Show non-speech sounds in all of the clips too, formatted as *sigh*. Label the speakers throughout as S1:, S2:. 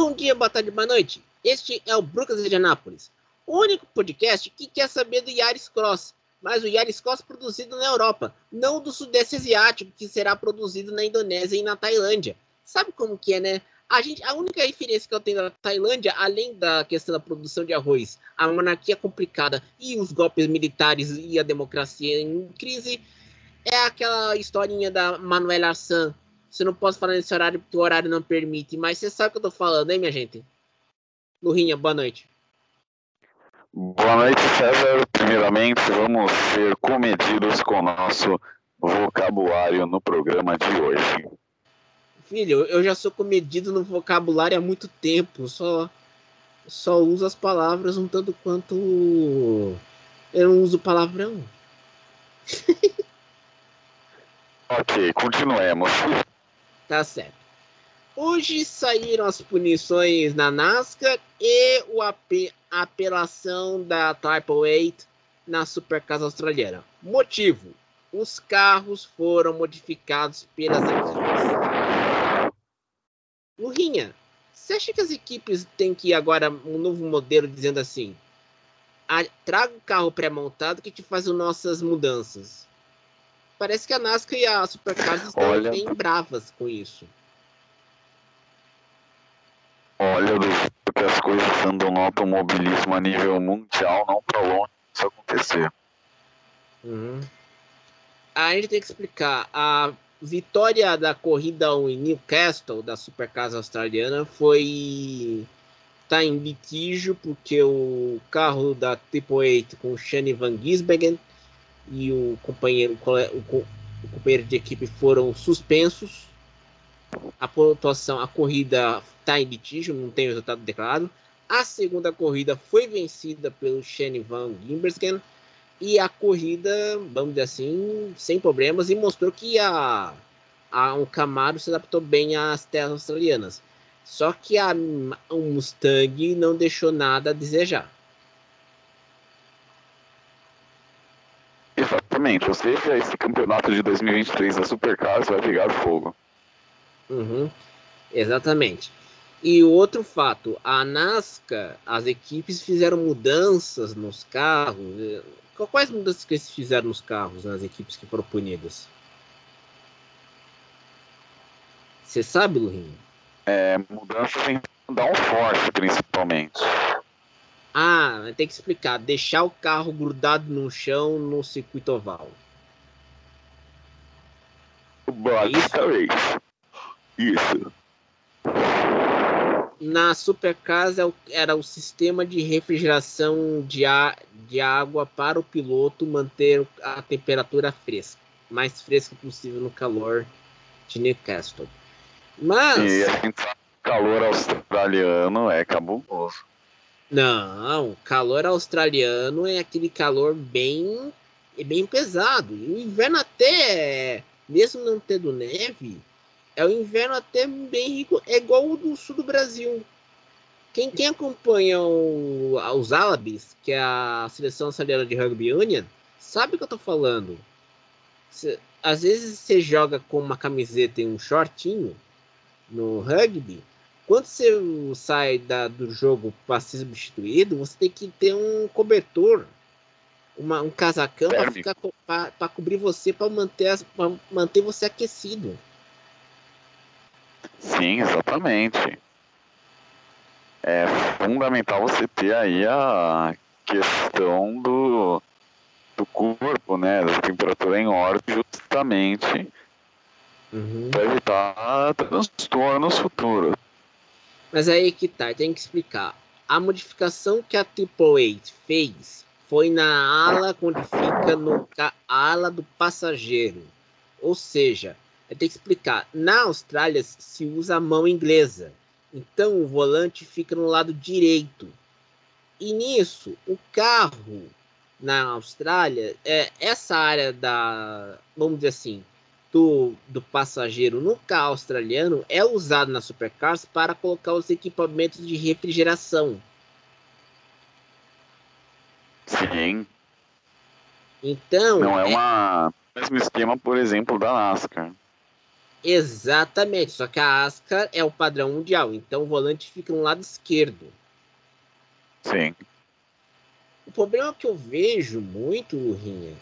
S1: Bom dia, boa tarde, boa noite. Este é o Brucas de Anápolis, o único podcast que quer saber do Yaris Cross, mas o Yaris Cross produzido na Europa, não do Sudeste Asiático, que será produzido na Indonésia e na Tailândia. Sabe como que é, né? A, gente, a única referência que eu tenho da Tailândia, além da questão da produção de arroz, a monarquia complicada e os golpes militares e a democracia em crise, é aquela historinha da Manuela Arsan. Você não pode falar nesse horário porque o horário não permite, mas você sabe o que eu tô falando, hein, minha gente? Lurinha, boa noite.
S2: Boa noite, César. Primeiramente, vamos ser comedidos com o nosso vocabulário no programa de hoje.
S1: Filho, eu já sou comedido no vocabulário há muito tempo. Só, só uso as palavras um tanto quanto. Eu não uso palavrão. *laughs*
S2: ok, continuemos.
S1: Tá certo. Hoje saíram as punições na NASCAR e o AP, a apelação da Triple 8 na Supercasa australiana. Motivo: os carros foram modificados pelas equipes. Lurinha, você acha que as equipes têm que ir agora um novo modelo dizendo assim: ah, traga o carro pré-montado que te faz as nossas mudanças? Parece que a NASCAR e a Supercars estão Olha... bem bravas com isso.
S2: Olha, porque as coisas andam no automobilismo a nível mundial, não para longe isso acontecer.
S1: Uhum. A gente tem que explicar. A vitória da corrida em Newcastle, da Supercasa australiana, foi. Tá em litígio porque o carro da Triple 8 com o Shane Van Gisbergen e o companheiro, o, o companheiro de equipe foram suspensos. A pontuação, a corrida está em litígio, não tem resultado declarado. A segunda corrida foi vencida pelo Shane Van Gisbergen e a corrida, vamos dizer assim, sem problemas, e mostrou que a, a um Camaro se adaptou bem às terras australianas. Só que a, o Mustang não deixou nada a desejar.
S2: Exatamente, ou seja, esse campeonato de 2023 da Supercars vai pegar fogo.
S1: Uhum, exatamente. E outro fato, a NASCAR, as equipes fizeram mudanças nos carros, Quais mudanças que eles fizeram nos carros, nas equipes que foram punidas? Você sabe, Lurinho?
S2: É, mudanças em downforce, principalmente.
S1: Ah, tem que explicar. Deixar o carro grudado no chão no circuito oval.
S2: Basicamente. Isso?
S1: na Supercars era o sistema de refrigeração de, ar, de água para o piloto manter a temperatura fresca, mais fresca possível no calor de Newcastle. Mas.
S2: E a gente sabe que o calor australiano é cabuloso.
S1: Não, calor australiano é aquele calor bem, bem pesado. E o inverno até, mesmo não tendo neve, é o inverno até bem rico, é igual o do sul do Brasil. Quem, quem acompanha o, os Alabis, que é a seleção australiana de rugby union, sabe o que eu tô falando. Cê, às vezes você joga com uma camiseta e um shortinho no rugby. Quando você sai da, do jogo para ser substituído, você tem que ter um cobertor, uma, um casacão para cobrir você, para manter, manter você aquecido.
S2: Sim, exatamente. É fundamental você ter aí a questão do, do corpo, né? Da temperatura em ordem, justamente uhum. para evitar transtornos futuros.
S1: Mas aí que tá, tem que explicar. A modificação que a Triple fez foi na ala onde fica no a ala do passageiro. Ou seja, tenho que explicar. Na Austrália se usa a mão inglesa. Então o volante fica no lado direito. E nisso, o carro na Austrália, é, essa área da, vamos dizer assim, do, do passageiro no carro australiano é usado na Supercars para colocar os equipamentos de refrigeração.
S2: Sim.
S1: Então.
S2: Não é, é... uma mesmo esquema, por exemplo, da NASCAR.
S1: Exatamente, só que a ASCAR é o padrão mundial, então o volante fica no lado esquerdo.
S2: Sim.
S1: O problema que eu vejo muito, Rinha,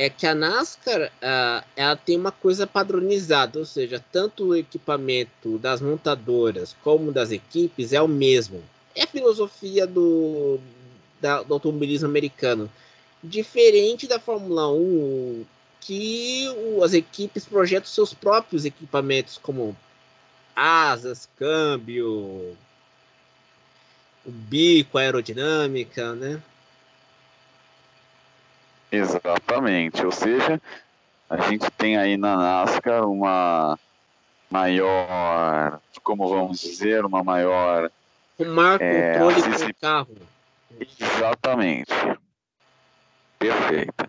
S1: é que a NASCAR uh, ela tem uma coisa padronizada, ou seja, tanto o equipamento das montadoras como das equipes é o mesmo. É a filosofia do, da, do automobilismo americano. Diferente da Fórmula 1, que o, as equipes projetam seus próprios equipamentos, como asas, câmbio, o bico, aerodinâmica, né?
S2: Exatamente. Ou seja, a gente tem aí na NASCAR uma maior, como vamos dizer, uma maior.
S1: Um maior é, controle assist... do carro.
S2: Exatamente. Perfeito.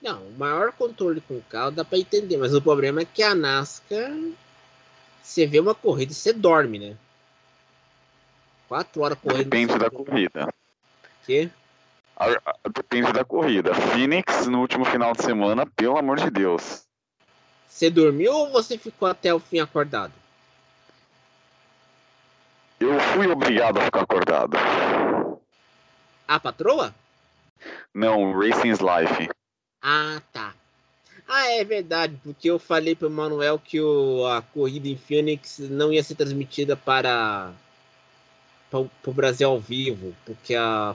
S1: Não, o maior controle com o carro dá para entender, mas o problema é que a NASCAR, você vê uma corrida e você dorme, né? Quatro horas correndo.
S2: Depende da corrida.
S1: Que?
S2: Depende da corrida. Phoenix no último final de semana, pelo amor de Deus.
S1: Você dormiu ou você ficou até o fim acordado?
S2: Eu fui obrigado a ficar acordado.
S1: A patroa?
S2: Não, Racing's Life.
S1: Ah, tá. Ah, é verdade, porque eu falei pro Manuel que o, a corrida em Phoenix não ia ser transmitida para, para, para o Brasil ao vivo, porque a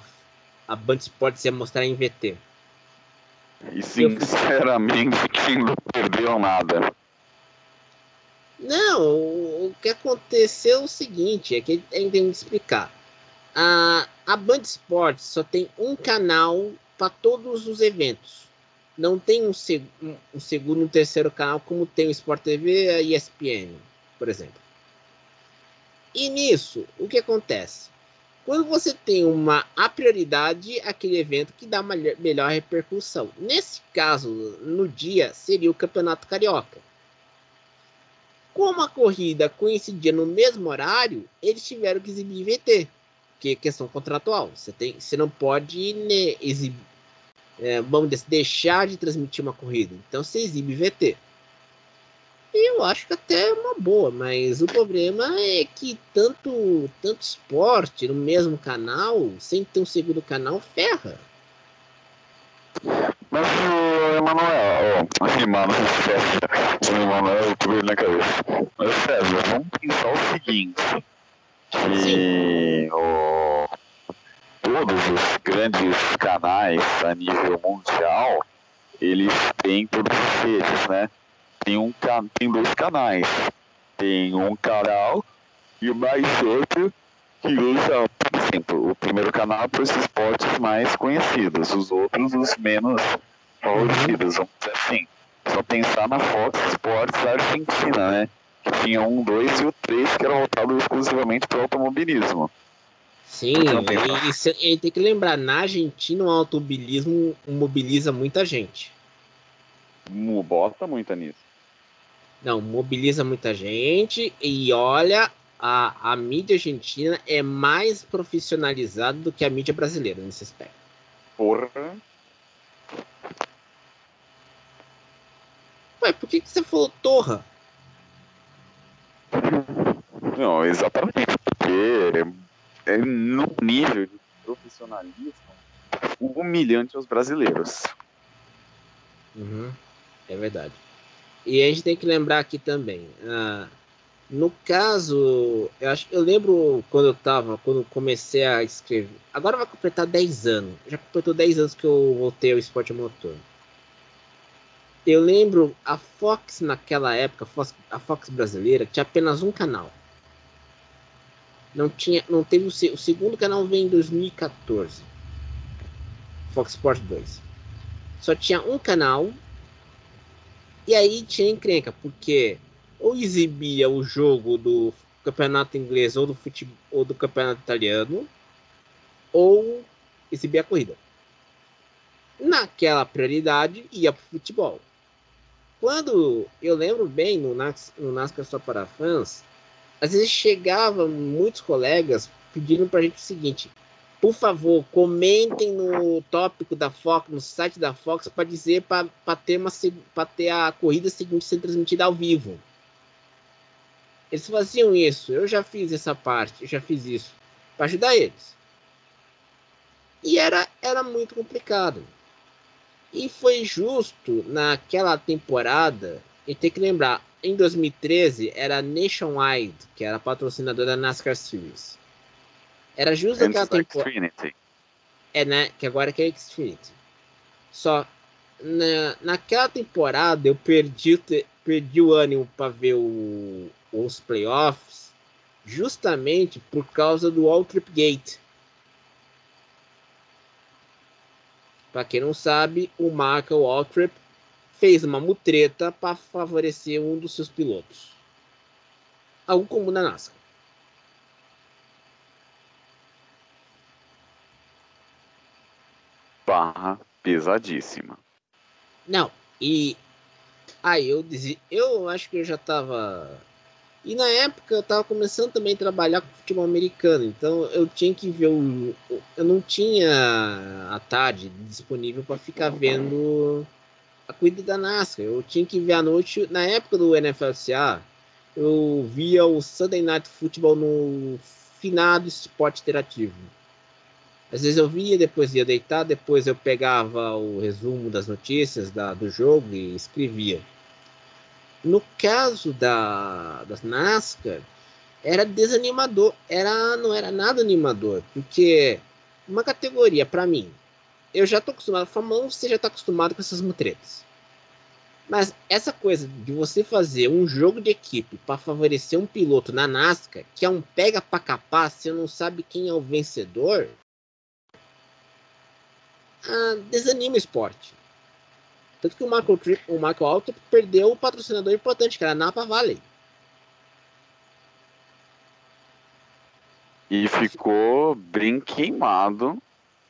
S1: a Band Sports ia mostrar em VT.
S2: E sinceramente, *laughs* quem não perdeu nada.
S1: Não, o que aconteceu é o seguinte, é que a gente tem que explicar. A, a Band Sports só tem um canal para todos os eventos. Não tem um, seg um segundo um terceiro canal como tem o Sport TV e a ESPN, por exemplo. E nisso, o que acontece? Quando você tem uma a prioridade, aquele evento que dá uma melhor repercussão. Nesse caso, no dia, seria o Campeonato Carioca. Como a corrida coincidia no mesmo horário, eles tiveram que exibir VT, que é questão contratual. Você, tem, você não pode né, exibir, é, vamos deixar de transmitir uma corrida. Então você exibe VT eu acho que até é uma boa, mas o problema é que tanto, tanto esporte no mesmo canal, sem ter um segundo canal, ferra.
S2: Mas o Emanuel, oh, Emanuel, o Emanuel, eu tô na cabeça. Mas César, vamos pensar o seguinte, que oh, todos os grandes canais a nível mundial, eles têm todos os redes, né? Tem, um, tem dois canais. Tem um canal e mais outro que usa, por exemplo, o primeiro canal para os esportes mais conhecidos, os outros os menos favorecidos, vamos dizer assim. Só pensar na Fox Sports da Argentina, né? Que tinha um, dois e o três que era voltado exclusivamente para o automobilismo.
S1: Sim, e, e, tem que lembrar, na Argentina o automobilismo mobiliza muita gente.
S2: Bota muita nisso.
S1: Não, mobiliza muita gente e olha, a, a mídia argentina é mais profissionalizada do que a mídia brasileira nesse aspecto.
S2: Porra.
S1: Ué, por que, que você falou torra?
S2: Não, exatamente, porque é, é no nível de profissionalismo humilhante aos brasileiros.
S1: Uhum, é verdade. E a gente tem que lembrar aqui também. Ah, no caso, eu acho eu lembro quando eu tava, quando comecei a escrever. Agora vai completar 10 anos. Já completou 10 anos que eu voltei ao esporte motor. Eu lembro a Fox naquela época, a Fox brasileira, tinha apenas um canal. Não tinha, não teve o, o segundo canal veio em 2014. Fox Sports 2. Só tinha um canal e aí tinha encrenca, porque ou exibia o jogo do campeonato inglês ou do futebol ou do campeonato italiano, ou exibia a corrida. Naquela prioridade ia para o futebol. Quando eu lembro bem no, NAS, no NASCAR só para fãs, às vezes chegavam muitos colegas pedindo para a gente o seguinte: por favor, comentem no tópico da Fox, no site da Fox, para dizer para ter, uma, ter a corrida seguinte ser transmitida ao vivo. Eles faziam isso. Eu já fiz essa parte, eu já fiz isso para ajudar eles. E era, era muito complicado. E foi justo naquela temporada, e tem que lembrar, em 2013 era Nationwide, que era patrocinadora da NASCAR Series. Era justo naquela temporada. É, né? Que agora que é Xfinity. Só na, naquela temporada eu perdi, perdi o ânimo para ver o, os playoffs justamente por causa do All Trip Gate. Para quem não sabe, o Michael Waltrip fez uma mutreta para favorecer um dos seus pilotos. Algo comum na NASCAR.
S2: Barra pesadíssima.
S1: Não, e aí eu dizia, eu acho que eu já tava e na época eu tava começando também a trabalhar com futebol americano, então eu tinha que ver o. Eu não tinha a tarde disponível para ficar vendo a corrida da NASCAR. Eu tinha que ver à noite. Na época do NFLCA, eu via o Sunday Night Football no finado esporte interativo. Às vezes eu via, depois ia deitar, depois eu pegava o resumo das notícias da, do jogo e escrevia. No caso da, das NASCAR, era desanimador, era não era nada animador, porque uma categoria para mim, eu já tô acostumado, Fórmula 1 você já tá acostumado com essas mutretas. Mas essa coisa de você fazer um jogo de equipe para favorecer um piloto na NASCAR, que é um pega para capar, você não sabe quem é o vencedor, ah, desanima o esporte. Tanto que o Michael, Trip, o Michael Alto perdeu o patrocinador importante, que era a Napa Valley.
S2: E ficou bem queimado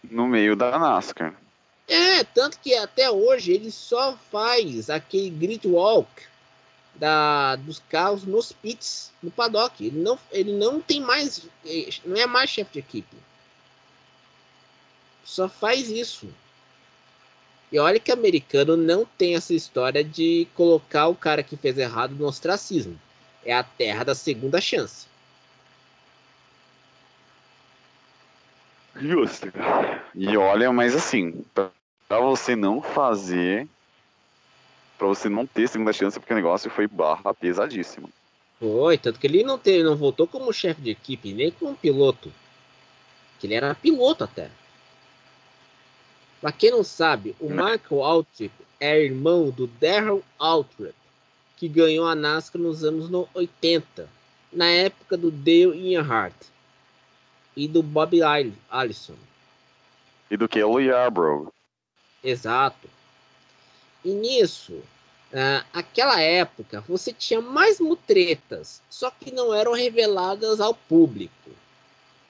S2: no meio da NASCAR.
S1: É, tanto que até hoje ele só faz aquele grid walk da, dos carros nos pits, no paddock. Ele não, ele não tem mais, não é mais chefe de equipe. Só faz isso. E olha que americano não tem essa história de colocar o cara que fez errado no ostracismo. É a terra da segunda chance.
S2: Justo. E olha, mas assim, para você não fazer, para você não ter segunda chance, porque o negócio foi barra pesadíssimo.
S1: Foi, tanto que ele não teve, não voltou como chefe de equipe, nem como piloto. Que ele era piloto até. Para quem não sabe, o Michael Altrip é irmão do Darrell Altrip, que ganhou a NASCAR nos anos 80, na época do Dale Earnhardt e do Bob Allison.
S2: E do Kelly Yarbrough.
S1: Exato. E nisso, uh, aquela época, você tinha mais mutretas, só que não eram reveladas ao público.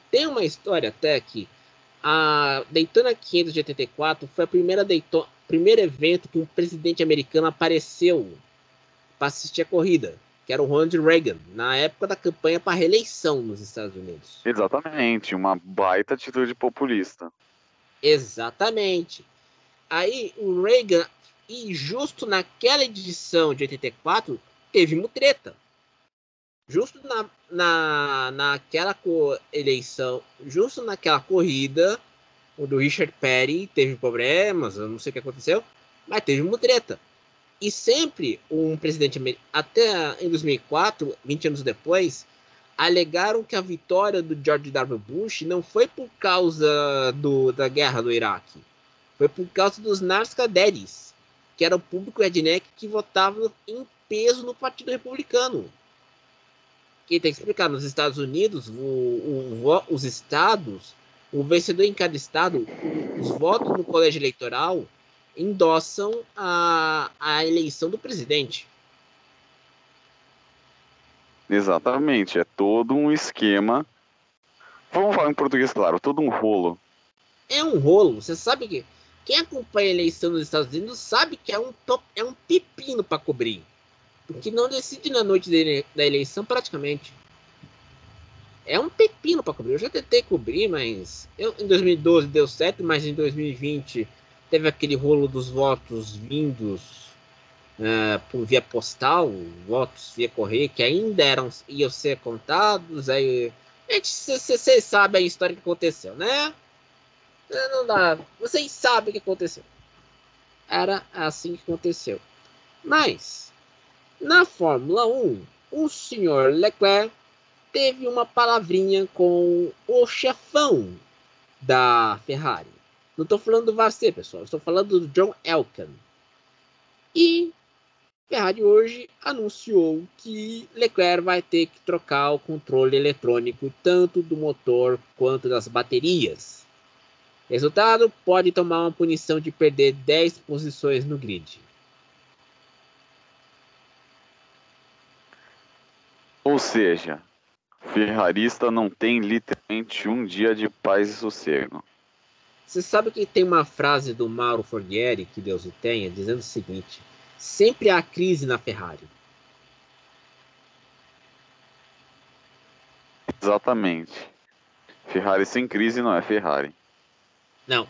S1: Tem uma história até que a Daytona 500 de 84 foi a primeira Daytona, primeiro evento que um presidente americano apareceu para assistir a corrida, que era o Ronald Reagan, na época da campanha para reeleição nos Estados Unidos.
S2: Exatamente, uma baita atitude populista.
S1: Exatamente. Aí o Reagan, e justo naquela edição de 84, teve mutreta justo na, na, naquela eleição, justo naquela corrida, o do Richard Perry teve problemas, eu não sei o que aconteceu, mas teve uma treta. E sempre um presidente até em 2004, 20 anos depois, alegaram que a vitória do George W. Bush não foi por causa do, da guerra do Iraque, foi por causa dos Narskaderis, que era o público redneck que votava em peso no Partido Republicano que tem que explicar, nos Estados Unidos, o, o, os estados, o vencedor em cada estado, os votos no colégio eleitoral endossam a, a eleição do presidente.
S2: Exatamente, é todo um esquema. Vamos falar em português, claro, todo um rolo.
S1: É um rolo. Você sabe que quem acompanha a eleição nos Estados Unidos sabe que é um, é um pepino para cobrir. Porque não decide na noite da eleição praticamente. é um pepino para cobrir. Eu já tentei cobrir, mas eu, em 2012 deu certo, mas em 2020 teve aquele rolo dos votos vindos uh, por via postal, votos via correio, que ainda eram iam ser contados. Aí, vocês sabem a história que aconteceu, né? Não dá. Vocês sabem o que aconteceu. Era assim que aconteceu. Mas, na Fórmula 1, o senhor Leclerc teve uma palavrinha com o chefão da Ferrari. Não estou falando do Varset, pessoal. Estou falando do John Elkann. E Ferrari hoje anunciou que Leclerc vai ter que trocar o controle eletrônico tanto do motor quanto das baterias. Resultado: pode tomar uma punição de perder 10 posições no grid.
S2: Ou seja, ferrarista não tem literalmente um dia de paz e sossego.
S1: Você sabe que tem uma frase do Mauro Forghieri, que Deus o tenha, dizendo o seguinte: sempre há crise na Ferrari.
S2: Exatamente. Ferrari sem crise não é Ferrari.
S1: Não.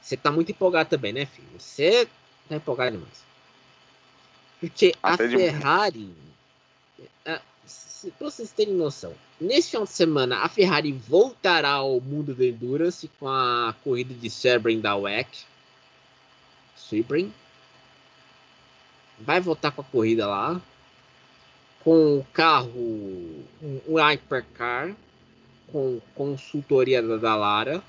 S1: Você tá muito empolgado também, né, filho? Você tá empolgado demais. Porque Até a Ferrari. A, se, pra vocês terem noção, neste final de semana a Ferrari voltará ao mundo do Endurance com a corrida de Sebring da WEC. Sebring. Vai voltar com a corrida lá. Com o carro, um, Hypercar, com consultoria da Dallara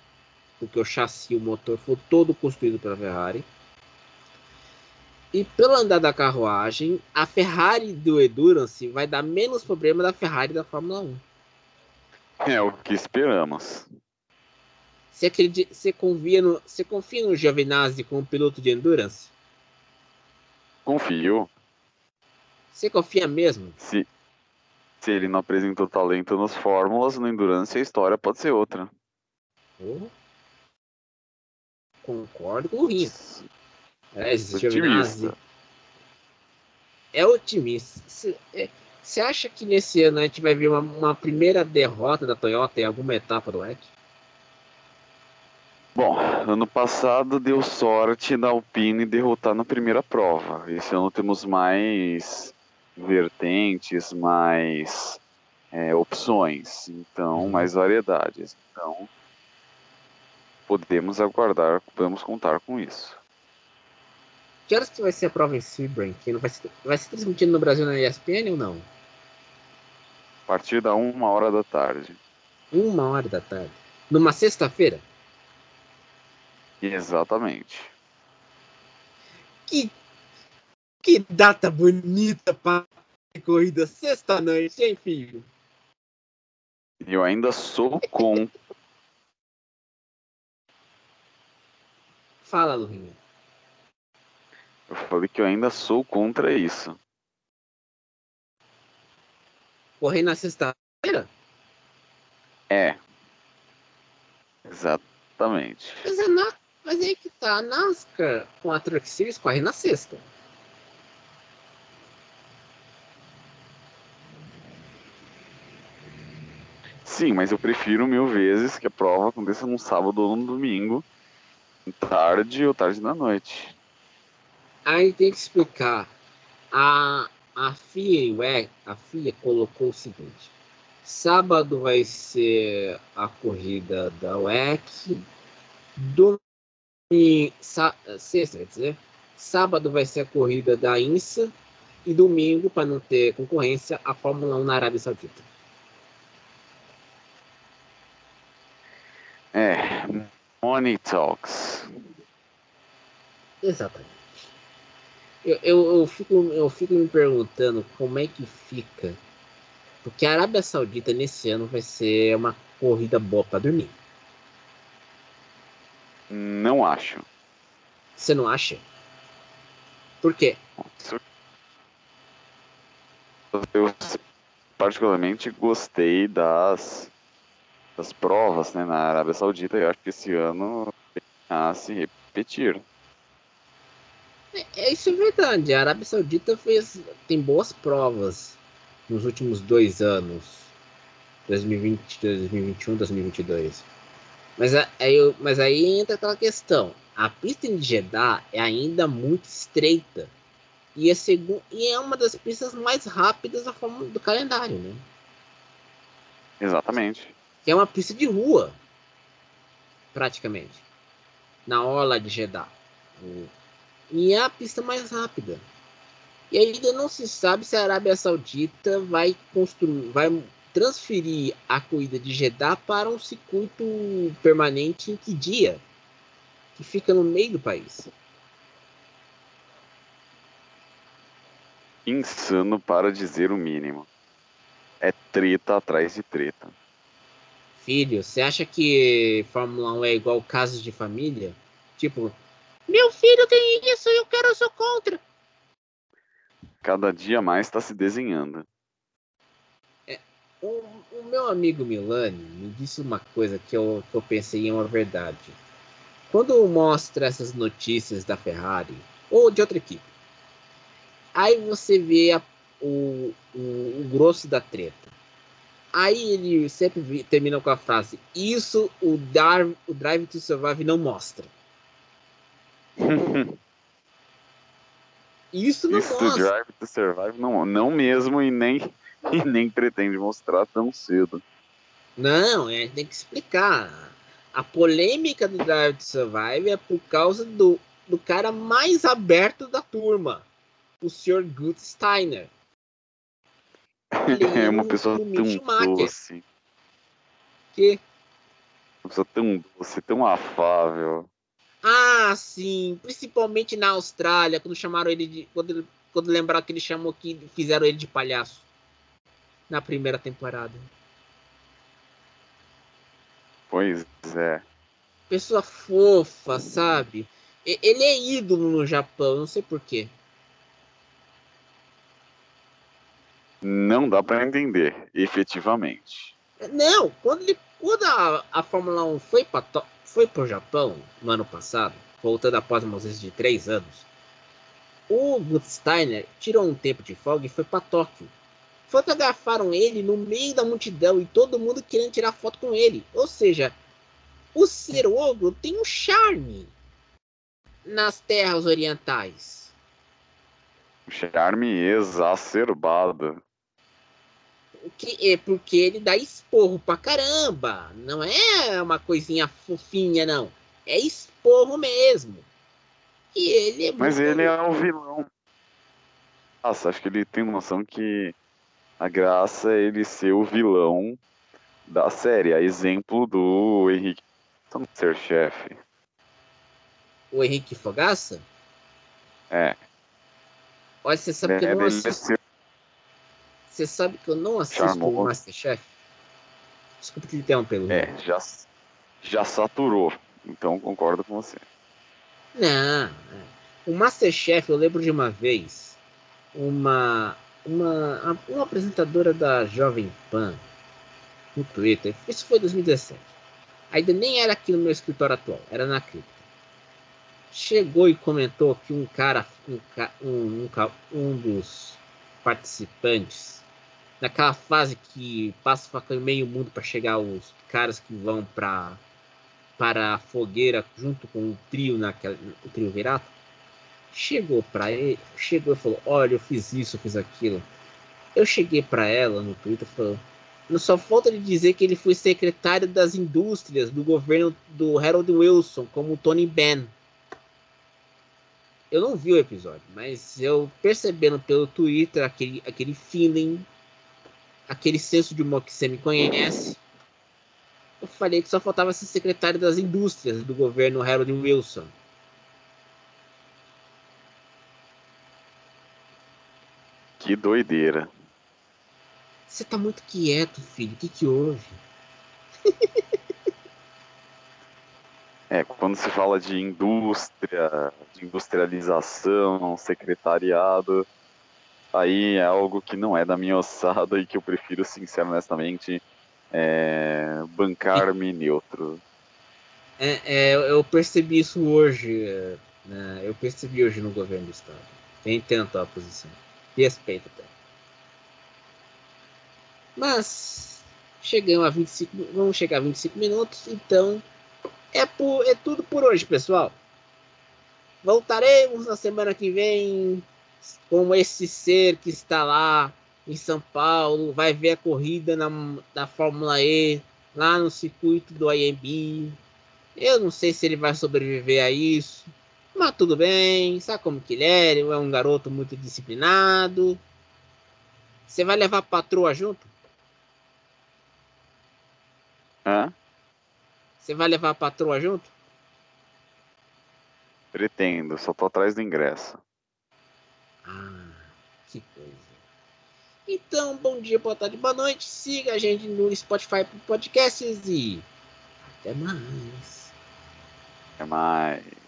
S1: porque o chassi, o motor foi todo construído pela Ferrari. E pelo andar da carruagem, a Ferrari do Endurance vai dar menos problema da Ferrari da Fórmula 1.
S2: É o que esperamos.
S1: Você, acredita, você, confia no, você confia no Giovinazzi como piloto de Endurance?
S2: Confio.
S1: Você confia mesmo?
S2: Se, se ele não apresentou talento nas fórmulas, no Endurance a história pode ser outra.
S1: Oh. Concordo com o Rinha. É, otimista. É otimista. Você acha que nesse ano a gente vai ver uma, uma, primeira derrota da Toyota em alguma etapa do WEC?
S2: Bom, ano passado deu sorte da Alpine derrotar na primeira prova. Esse ano temos mais vertentes, mais é, opções, então uhum. mais variedades. Então podemos aguardar, podemos contar com isso.
S1: Que horas que vai ser a prova em Sebring? Vai ser, vai ser transmitido no Brasil na ESPN ou não?
S2: A partir da uma hora da tarde.
S1: Uma hora da tarde. Numa sexta-feira?
S2: Exatamente.
S1: Que, que data bonita para corrida sexta-noite, hein, filho?
S2: Eu ainda sou com
S1: Fala, Lurinha.
S2: Eu falei que eu ainda sou contra isso.
S1: Correr na sexta-feira?
S2: É. Exatamente.
S1: Mas, é na... Mas aí que tá, a NASCAR com a Truck Series corre na sexta.
S2: Sim, mas eu prefiro mil vezes que a prova aconteça num sábado ou num domingo Tarde ou tarde da noite.
S1: Aí tem que explicar. A, a FIA, a FIA colocou o seguinte: sábado vai ser a corrida da WEC, domingo, sexta, quer dizer, sábado vai ser a corrida da INSA e domingo, para não ter concorrência, a Fórmula 1 na Arábia Saudita.
S2: É, Money Talks.
S1: Exatamente. Eu, eu, eu, fico, eu fico me perguntando como é que fica. Porque a Arábia Saudita nesse ano vai ser uma corrida boa para dormir.
S2: Não acho.
S1: Você não acha? Por quê?
S2: Eu particularmente gostei das das provas né, na Arábia Saudita, eu acho que esse ano a se repetir.
S1: É, é, isso é verdade. A Arábia Saudita fez, tem boas provas nos últimos dois anos. 2020, 2021, 2022. Mas aí, mas aí entra aquela questão. A pista de Jeddah é ainda muito estreita. E é, segu e é uma das pistas mais rápidas da forma do calendário, né?
S2: Exatamente.
S1: é uma pista de rua, praticamente. Na orla de Jeddah. E é a pista mais rápida. E ainda não se sabe se a Arábia Saudita vai construir, vai transferir a corrida de Jeddah para um circuito permanente em que dia? Que fica no meio do país.
S2: Insano para dizer o mínimo. É treta atrás de treta.
S1: Filho, você acha que Fórmula 1 é igual casos de família? Tipo, meu filho tem isso e eu quero, eu sou contra.
S2: Cada dia mais está se desenhando.
S1: É, o, o, meu amigo Milani me disse uma coisa que eu, que eu pensei em uma verdade. Quando mostra essas notícias da Ferrari ou de outra equipe, aí você vê a, o, o, o grosso da treta. Aí ele sempre termina com a frase: Isso o, Dar, o Drive to Survive não mostra. *laughs* Isso não Isso mostra.
S2: Drive to Survive não, não mesmo e nem, *laughs* e nem pretende mostrar tão cedo.
S1: Não, é, tem que explicar. A polêmica do Drive to Survive é por causa do, do cara mais aberto da turma, o Sr. Gut Steiner. *laughs*
S2: é uma pessoa tão doce.
S1: Que?
S2: Uma pessoa tão doce, tão afável.
S1: Ah, sim. Principalmente na Austrália, quando chamaram ele de. Quando, quando lembraram que ele chamou que fizeram ele de palhaço. Na primeira temporada.
S2: Pois é.
S1: Pessoa fofa, sabe? Ele é ídolo no Japão, não sei porquê.
S2: Não dá para entender, efetivamente.
S1: Não, quando, ele, quando a, a Fórmula 1 foi para foi para o Japão no ano passado, voltando após uma ausência de três anos, o Steiner tirou um tempo de folga e foi para Tóquio. Fotografaram ele no meio da multidão e todo mundo querendo tirar foto com ele. Ou seja, o ser ogro tem um charme nas terras orientais.
S2: Charme exacerbado.
S1: Que é porque ele dá esporro pra caramba. Não é uma coisinha fofinha, não. É esporro mesmo. E ele é
S2: Mas ele é o vilão. Nossa, acho que ele tem noção que a graça é ele ser o vilão da série. A exemplo do Henrique ser chefe.
S1: O Henrique Fogaça?
S2: É.
S1: Olha, você sabe é, que eu não assisto. Você sabe que eu não assisto o Masterchef? Desculpa te interromper.
S2: É, já, já saturou. Então concordo com você.
S1: Não. É. O Masterchef, eu lembro de uma vez, uma, uma, uma apresentadora da Jovem Pan no Twitter. Isso foi em 2017. Ainda nem era aqui no meu escritório atual, era na cripta. Chegou e comentou que um cara, um, um, um, um dos participantes naquela fase que passa facão meio mundo para chegar os caras que vão para para a fogueira junto com o trio naquela o trio virato chegou para ele chegou e falou olha eu fiz isso eu fiz aquilo. Eu cheguei para ela no Twitter falou não só falta ele dizer que ele foi secretário das indústrias do governo do Harold Wilson como Tony Benn. Eu não vi o episódio mas eu percebendo pelo Twitter aquele aquele feeling aquele senso de humor que você me conhece. Eu falei que só faltava ser secretário das indústrias do governo Harold Wilson.
S2: Que doideira.
S1: Você tá muito quieto, filho. O que que houve? *laughs*
S2: é, quando se fala de indústria, de industrialização, secretariado, aí é algo que não é da minha ossada e que eu prefiro, sincero, honestamente, é, bancar-me neutro.
S1: É, é, eu percebi isso hoje, né? eu percebi hoje no governo do estado. Tem tanto a posição. Respeito até. Mas Chegamos a 25, vamos chegar a 25 minutos, então é, por, é tudo por hoje, pessoal. Voltaremos na semana que vem com esse ser que está lá em São Paulo, vai ver a corrida na, da Fórmula E, lá no circuito do IMB. Eu não sei se ele vai sobreviver a isso, mas tudo bem, sabe como que ele é? Ele é um garoto muito disciplinado. Você vai levar a patroa junto?
S2: Hã?
S1: Você vai levar a patroa junto?
S2: Pretendo, só tô atrás do ingresso.
S1: Ah, que coisa. Então, bom dia, boa tarde, boa noite. Siga a gente no Spotify Podcasts e até mais.
S2: Até mais.